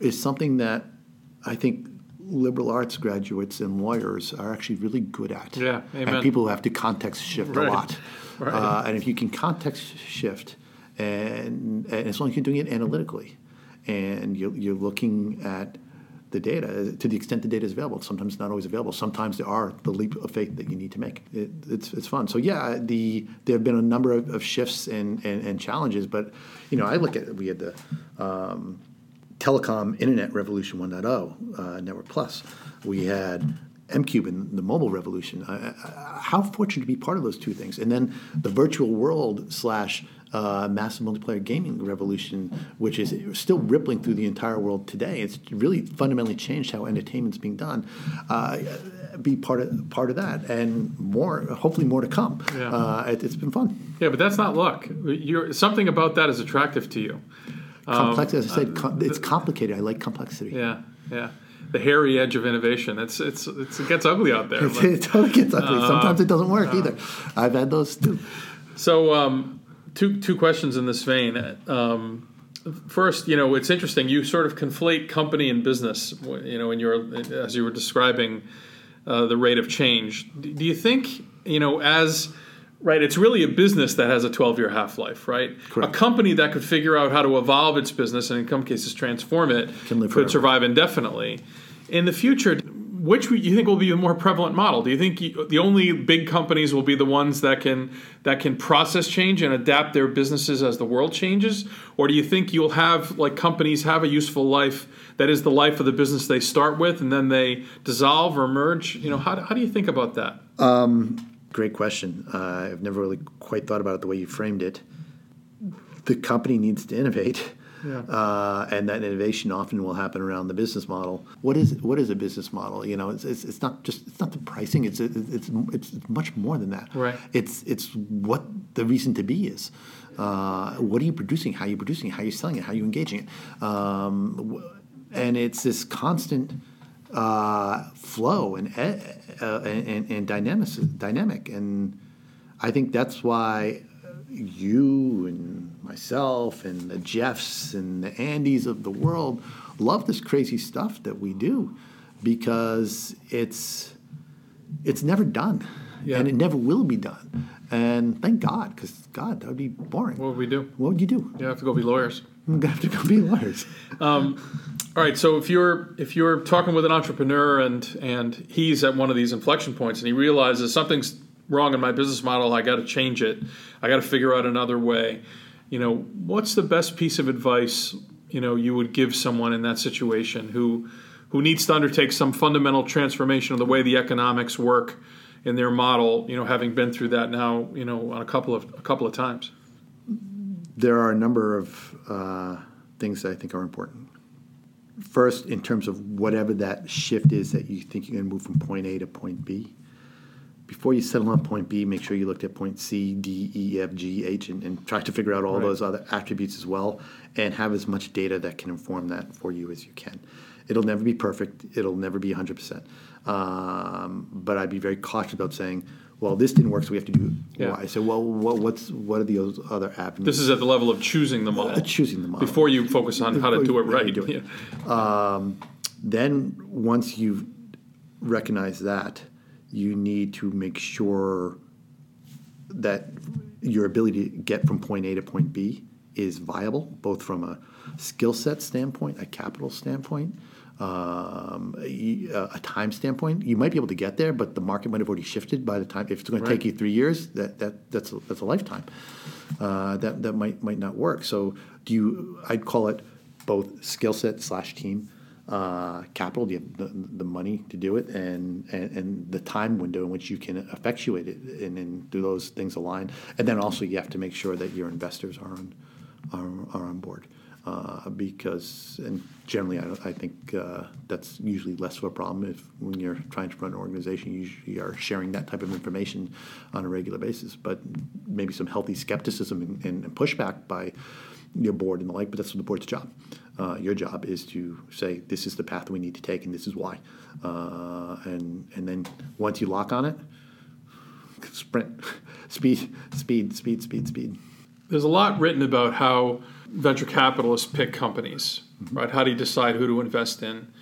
is something that I think liberal arts graduates and lawyers are actually really good at. Yeah, amen. And people who have to context shift right. a lot. Right. Uh, and if you can context shift, and, and as long as you're doing it analytically, and you're, you're looking at the data to the extent the data is available. Sometimes not always available. Sometimes there are the leap of faith that you need to make. It, it's, it's fun. So yeah, the there have been a number of, of shifts and, and, and, challenges, but you know I look at we had the um, telecom internet revolution 1.0 uh, network plus. We had m-Qube and the mobile revolution. Uh, uh, how fortunate to be part of those two things. And then the virtual world slash uh, massive multiplayer gaming revolution, which is still rippling through the entire world today. It's really fundamentally changed how entertainment's being done. Uh, be part of part of that, and more. Hopefully, more to come. Yeah. Uh, it, has been fun. Yeah, but that's not luck. You're, something about that is attractive to you. Complex, um, as I said, com- it's complicated. I like complexity. Yeah, yeah the hairy edge of innovation. It's it's, it's it gets ugly out there. But, it totally gets ugly. Uh, Sometimes it doesn't work uh, either. I've had those too. So um, two two questions in this vein. Um, first, you know, it's interesting. You sort of conflate company and business. You know, in your as you were describing uh, the rate of change. Do you think you know as right? It's really a business that has a 12 year half life, right? Correct. A company that could figure out how to evolve its business and in some cases transform it could forever. survive indefinitely. In the future, which you think will be the more prevalent model? Do you think the only big companies will be the ones that can that can process change and adapt their businesses as the world changes, or do you think you'll have like companies have a useful life that is the life of the business they start with and then they dissolve or merge? You know, how, how do you think about that? Um, Great question. Uh, I've never really quite thought about it the way you framed it. The company needs to innovate. Yeah. Uh, and that innovation often will happen around the business model. What is what is a business model? You know, it's, it's, it's not just it's not the pricing. It's, it's it's much more than that. Right. It's it's what the reason to be is. Uh, what are you producing? How are you producing it? How are you selling it? How are you engaging it? Um, and it's this constant uh, flow and, uh, and, and dynamic, dynamic. And I think that's why you and myself and the Jeffs and the Andys of the world love this crazy stuff that we do because it's it's never done, Yeah. and it never will be done. And thank God, because God, that would be boring. What would we do? what would you do? You have to go be lawyers. I'm gonna have to go be lawyers. Um, all right. So if you're if you're talking with an entrepreneur and and he's at one of these inflection points and he realizes something's wrong in my business model, I got to change it. I got to figure out another way. You know, what's the best piece of advice you know you would give someone in that situation who who needs to undertake some fundamental transformation of the way the economics work in their model? You know, having been through that now, you know, on a couple of a couple of times. there are a number of uh, things that I think are important. First, in terms of whatever that shift is that you think you're going to move from point A to point B, before you settle on point B, make sure you looked at point C, D, E, F, G, H, and, and try to figure out all Right. those other attributes as well, and have as much data that can inform that for you as you can. It'll never be perfect. It'll never be 100%. Um, but I'd be very cautious about saying, well, this didn't work, so we have to do Yeah. Y. So, well, what, what's what are the other avenues? This is at the level of choosing the model. Uh, choosing the model. Before you focus on how to do it right. do it. Yeah. then once you've recognized that, you need to make sure that your ability to get from point A to point B is viable, both from a skill set standpoint, a capital standpoint, um, a, a time standpoint. You might be able to get there, but the market might have already shifted by the time. If it's going to take you three years, that, that that's a, that's a lifetime. Uh, that that might might not work. So do you? I'd call it both skill set slash team uh, capital. Do you have the, the money to do it, and, and and the time window in which you can effectuate it, and then do those things align. And then also you have to make sure that your investors are on are, are on board. Uh, because and generally I, I think uh, that's usually less of a problem if when you're trying to run an organization you usually are sharing that type of information on a regular basis but maybe some healthy skepticism and, and pushback by your board and the like but that's the board's job uh, your job is to say this is the path we need to take and this is why uh, and and then once you lock on it sprint speed speed speed speed speed There's a lot written about how venture capitalists pick companies, right? How do you decide who to invest in?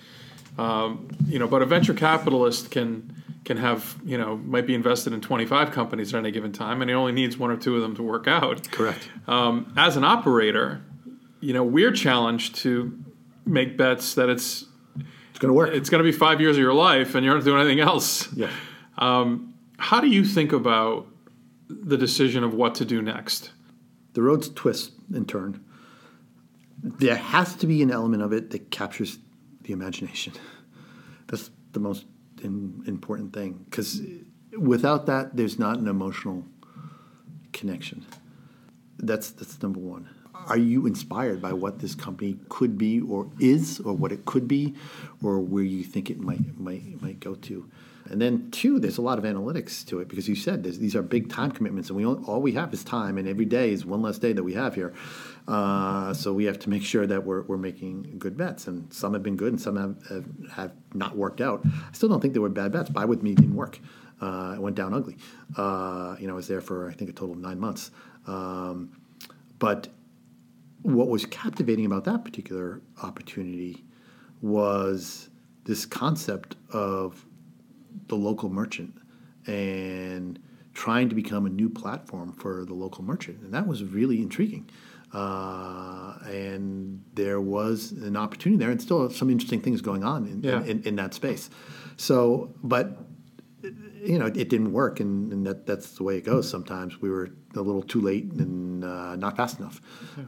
Um, you know, but a venture capitalist can can have you know might be invested in 25 companies at any given time, and he only needs one or two of them to work out. correct Um, as an operator, you know, we're challenged to make bets that it's it's going to work it's going to be five years of your life, and you're not doing anything else. yeah How do you think about the decision of what to do next? the roads twist and turn. There has to be an element of it that captures the imagination. That's the most in, important thing because without that, there's not an emotional connection. That's that's number one. Are you inspired by what this company could be or is, or what it could be, or where you think it might might might go to? And then two, there's a lot of analytics to it because you said these are big time commitments, and we all, all we have is time, and every day is one less day that we have here. Uh, so we have to make sure that we're, we're making good bets, and some have been good, and some have, have, have not worked out. I still don't think they were bad bets. Buy with me didn't work. Uh, it went down ugly. Uh, you know, I was there for I think a total of nine months. Um, but what was captivating about that particular opportunity was this concept of the local merchant and trying to become a new platform for the local merchant. And that was really intriguing. Uh, and there was an opportunity there, and still some interesting things going on in, Yeah. in, in that space. So, but you know, it didn't work, and, and that, that's the way it goes. Sometimes we were a little too late and uh, not fast enough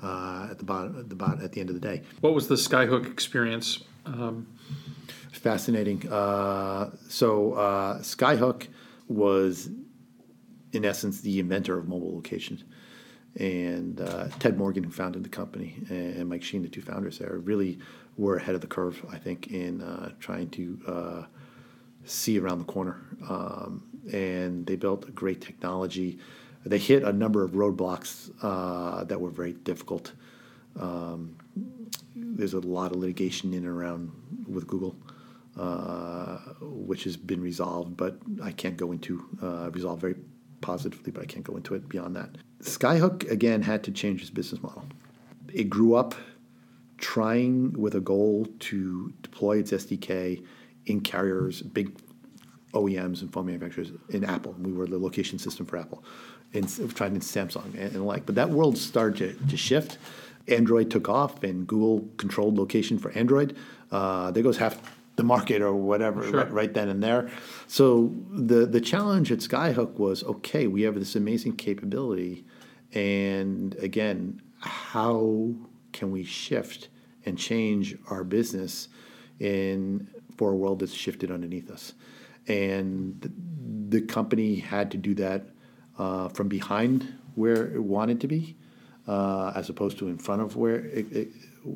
uh, at the bottom, at the bottom, at the end of the day. What was the Skyhook experience? Um, Fascinating. Uh, so uh, Skyhook was, in essence, the inventor of mobile locations. And uh, Ted Morgan, who founded the company, and Mike Shean, the two founders there, really were ahead of the curve, I think, in uh, trying to uh, see around the corner. Um, and they built a great technology. They hit a number of roadblocks uh, that were very difficult. Um, there's a lot of litigation in and around with Google, uh, which has been resolved, but I can't go into uh, resolved very positively, but I can't go into it beyond that. Skyhook again had to change its business model. It grew up trying with a goal to deploy its SDK in carriers, big OEMs and phone manufacturers in Apple. We were the location system for Apple, and trying to Samsung and, and the like. But that world started to, to shift. Android took off, and Google controlled location for Android. Uh, there goes half the market or whatever Sure. right, right then and there. So the the challenge at Skyhook was okay. We have this amazing capability, and again, how can we shift and change our business in for a world that's shifted underneath us? And the, the company had to do that uh, from behind where it wanted to be, uh, as opposed to in front of where it, it,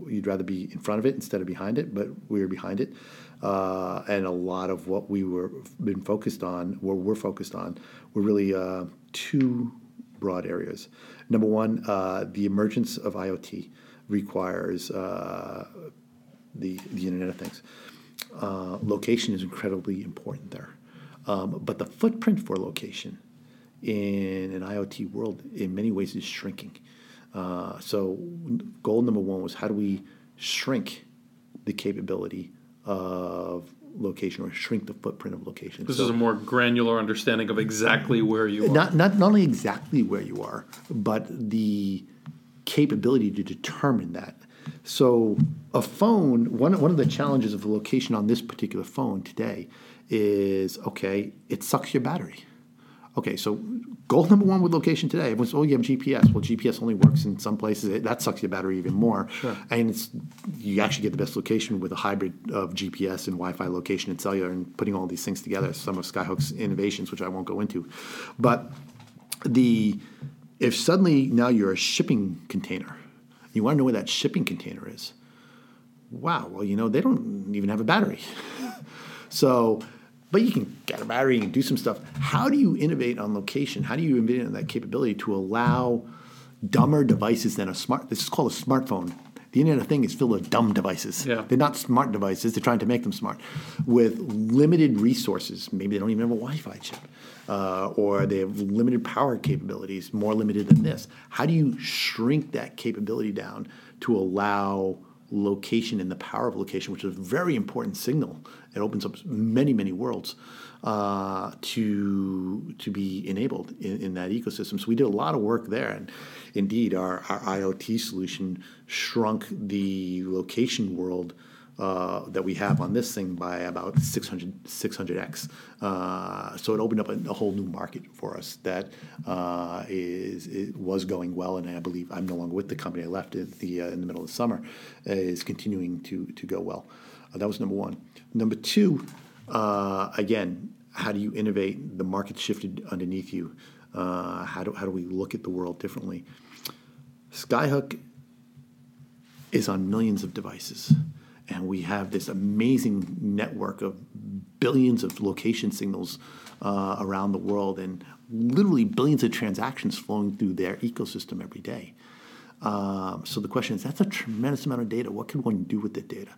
you'd rather be in front of it instead of behind it. But we were behind it, uh, and a lot of what we were been focused on, where we're focused on, were really uh, two broad areas. Number one, uh, the emergence of IoT requires uh, the the Internet of Things. Uh, location is incredibly important there, um, but the footprint for location in an IoT world, in many ways, is shrinking. Uh, so, goal number one was how do we shrink the capability of location or shrink the footprint of location? This So- is a more granular understanding of exactly where you are. not, not, not only exactly where you are, but the capability to determine that. So, a phone, one, one of the challenges of the location on this particular phone today is okay, it sucks your battery. Okay, so goal number one with location today was, oh, you have GPS. Well, GPS only works in some places. That sucks your battery even more. Sure. And it's, you actually get the best location with a hybrid of GPS and Wi-Fi location and cellular and putting all these things together. Some of Skyhook's innovations, which I won't go into. But the if suddenly now you're a shipping container, you want to know where that shipping container is. Wow, well, you know, they don't even have a battery. so, but you can get a battery, you can do some stuff. How do you innovate on location? How do you innovate on that capability to allow dumber devices than a smart? This is called a smartphone. The Internet of Things is filled with dumb devices. Yeah. They're not smart devices. They're trying to make them smart with limited resources. Maybe they don't even have a Wi-Fi chip, uh, or they have limited power capabilities, more limited than this. How do you shrink that capability down to allow location and the power of location, which is a very important signal? It opens up many, many worlds uh, to to be enabled in, in that ecosystem. So we did a lot of work there, and indeed, our, our IoT solution shrunk the location world uh, that we have on this thing by about 600, 600x. Uh, so it opened up a, a whole new market for us that uh, is it was going well, and I believe I'm no longer with the company. I left the uh, in the middle of the summer. is continuing to to go well. Uh, that was number one. Number two, uh, again, how do you innovate? The market shifted underneath you. Uh, how do how do we look at the world differently? Skyhook is on millions of devices. And we have this amazing network of billions of location signals uh, around the world and literally billions of transactions flowing through their ecosystem every day. Um, so the question is that's a tremendous amount of data. What can one do with the data?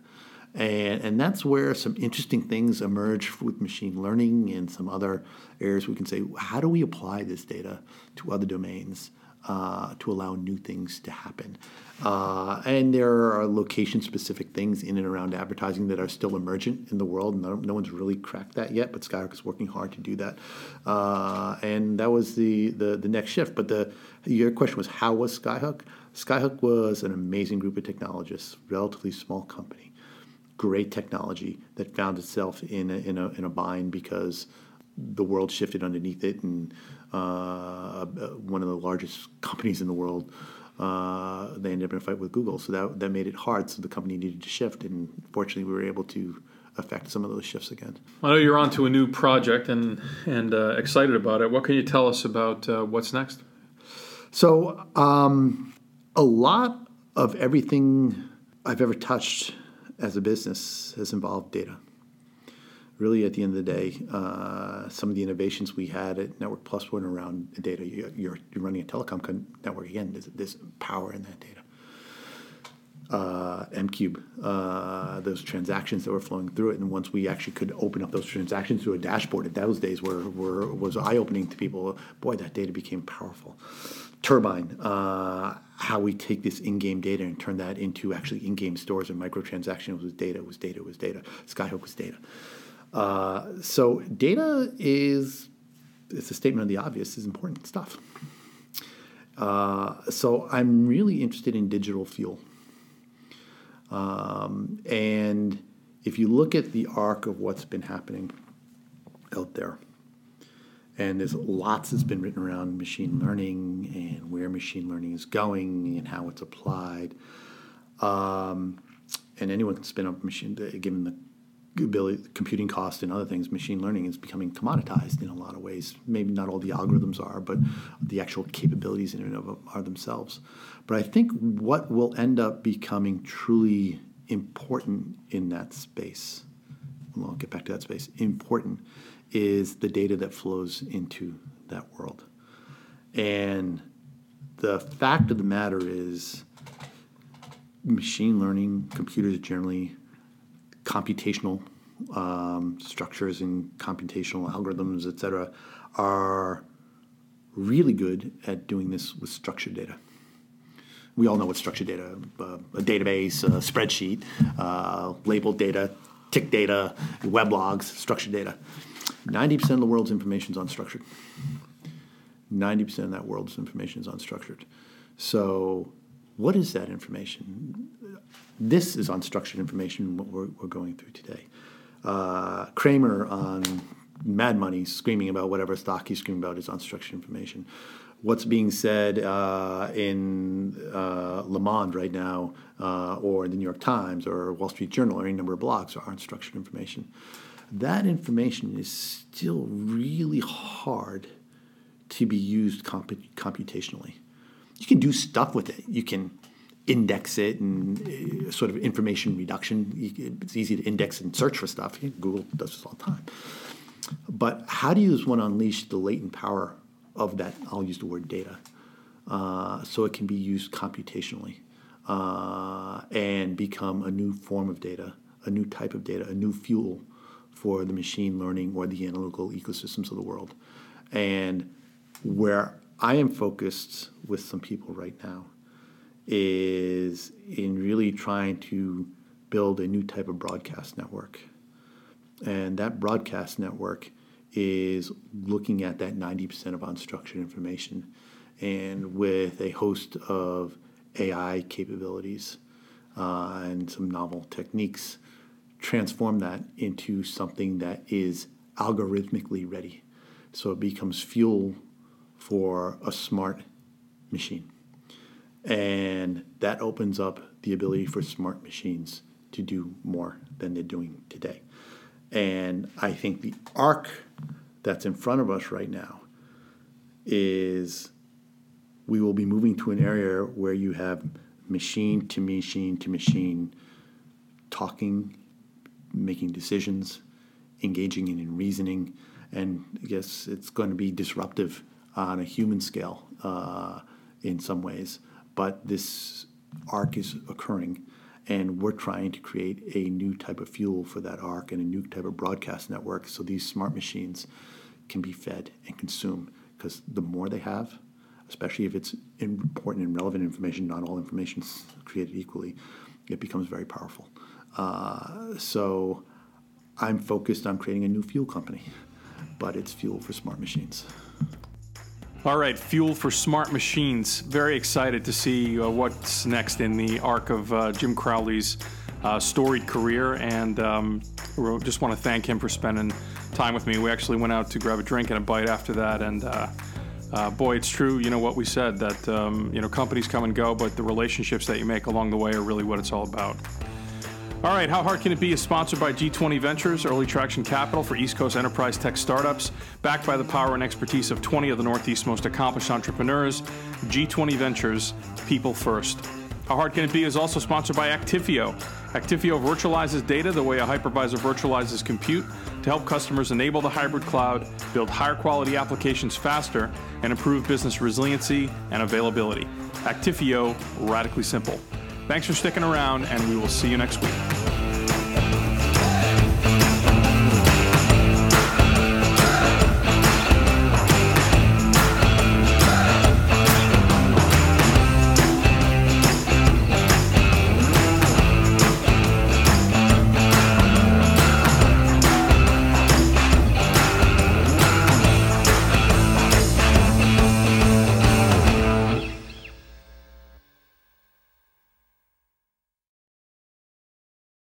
And, and that's where some interesting things emerge with machine learning and some other areas we can say, how do we apply this data to other domains? uh, to allow new things to happen. Uh, and there are location specific things in and around advertising that are still emergent in the world. No, no one's really cracked that yet, but Skyhook is working hard to do that. Uh, and that was the, the, the next shift. But the, your question was how was Skyhook? Skyhook was an amazing group of technologists, relatively small company, great technology that found itself in a, in a, in a bind because the world shifted underneath it, and uh, one of the largest companies in the world, uh, they ended up in a fight with Google. So that that made it hard. So the company needed to shift, and fortunately, we were able to affect some of those shifts again. I know you're on to a new project and and uh, excited about it. What can you tell us about uh, what's next? So um, a lot of everything I've ever touched as a business has involved data really at the end of the day, uh, some of the innovations we had at Network Plus were around data. You- You're, you're running a telecom con- network again. There's, there's power in that data. Uh, m-Qube, uh, those transactions that were flowing through it, and once we actually could open up those transactions through a dashboard, at those days were, were was eye opening to people. Boy, that data became powerful. Turbine, uh, how we take this in-game data and turn that into actually in-game stores and microtransactions was data, was data, was data. Skyhook was data. Uh, so data is it's a statement of the obvious is important stuff. Uh, so I'm really interested in digital fuel. Um, and if you look at the arc of what's been happening out there, and there's lots that's been written around machine learning and where machine learning is going and how it's applied. Um, and anyone can spin up machine, given the ability, computing cost and other things, machine learning is becoming commoditized in a lot of ways. Maybe not all the algorithms are, but the actual capabilities in and of are themselves. But I think what will end up becoming truly important in that space, well, I'll get back to that space, important is the data that flows into that world. And the fact of the matter is, machine learning, computers generally, computational um, structures and computational algorithms, et cetera, are really good at doing this with structured data. We all know what structured data, uh, a database, a spreadsheet, uh, labeled data, tick data, web logs, structured data. 90% of the world's information is unstructured. 90% of that world's information is unstructured. So, what is that information? This is unstructured information, what we're, we're going through today. Uh, Cramer on Mad Money screaming about whatever stock he's screaming about is unstructured information. What's being said uh, in uh, Le Monde right now, uh, or in the New York Times, or Wall Street Journal, or any number of blogs are unstructured information that information is still really hard to be used comp- computationally. You can do stuff with it. You can index it and uh, sort of information reduction. It's easy to index and search for stuff. Google does this all the time. But how do you want to unleash the latent power of that? I'll use the word data, uh, so it can be used computationally uh, and become a new form of data, a new type of data, a new fuel for the machine learning or the analytical ecosystems of the world. And where I am focused with some people right now is in really trying to build a new type of broadcast network. And that broadcast network is looking at that 90% of unstructured information and with a host of AI capabilities uh, and some novel techniques transform that into something that is algorithmically ready. So it becomes fuel for a smart machine. And that opens up the ability for smart machines to do more than they're doing today. And I think the arc that's in front of us right now is we will be moving to an area where you have machine to machine to machine talking making decisions, engaging in reasoning, and I guess it's going to be disruptive on a human scale uh, in some ways. But this arc is occurring, and we're trying to create a new type of fuel for that arc and a new type of broadcast network so these smart machines can be fed and consumed. Because the more they have, especially if it's important and relevant information, not all information is created equally, it becomes very powerful. Uh, so I'm focused on creating a new fuel company, but it's fuel for smart machines. All right, fuel for smart machines. Very excited to see uh, what's next in the arc of uh, Jim Crowley's uh, storied career, and um, just want to thank him for spending time with me. We actually went out to grab a drink and a bite after that, and uh, uh, boy, it's true. You know what we said that um, you know companies come and go, but the relationships that you make along the way are really what it's all about. All right, How Hard Can It Be is sponsored by G20 Ventures, early traction capital for East Coast enterprise tech startups, backed by the power and expertise of 20 of the Northeast's most accomplished entrepreneurs. G20 Ventures, people first. How Hard Can It Be is also sponsored by Actifio. Actifio virtualizes data the way a hypervisor virtualizes compute to help customers enable the hybrid cloud, build higher quality applications faster, and improve business resiliency and availability. Actifio, radically simple. Thanks for sticking around, and we will see you next week.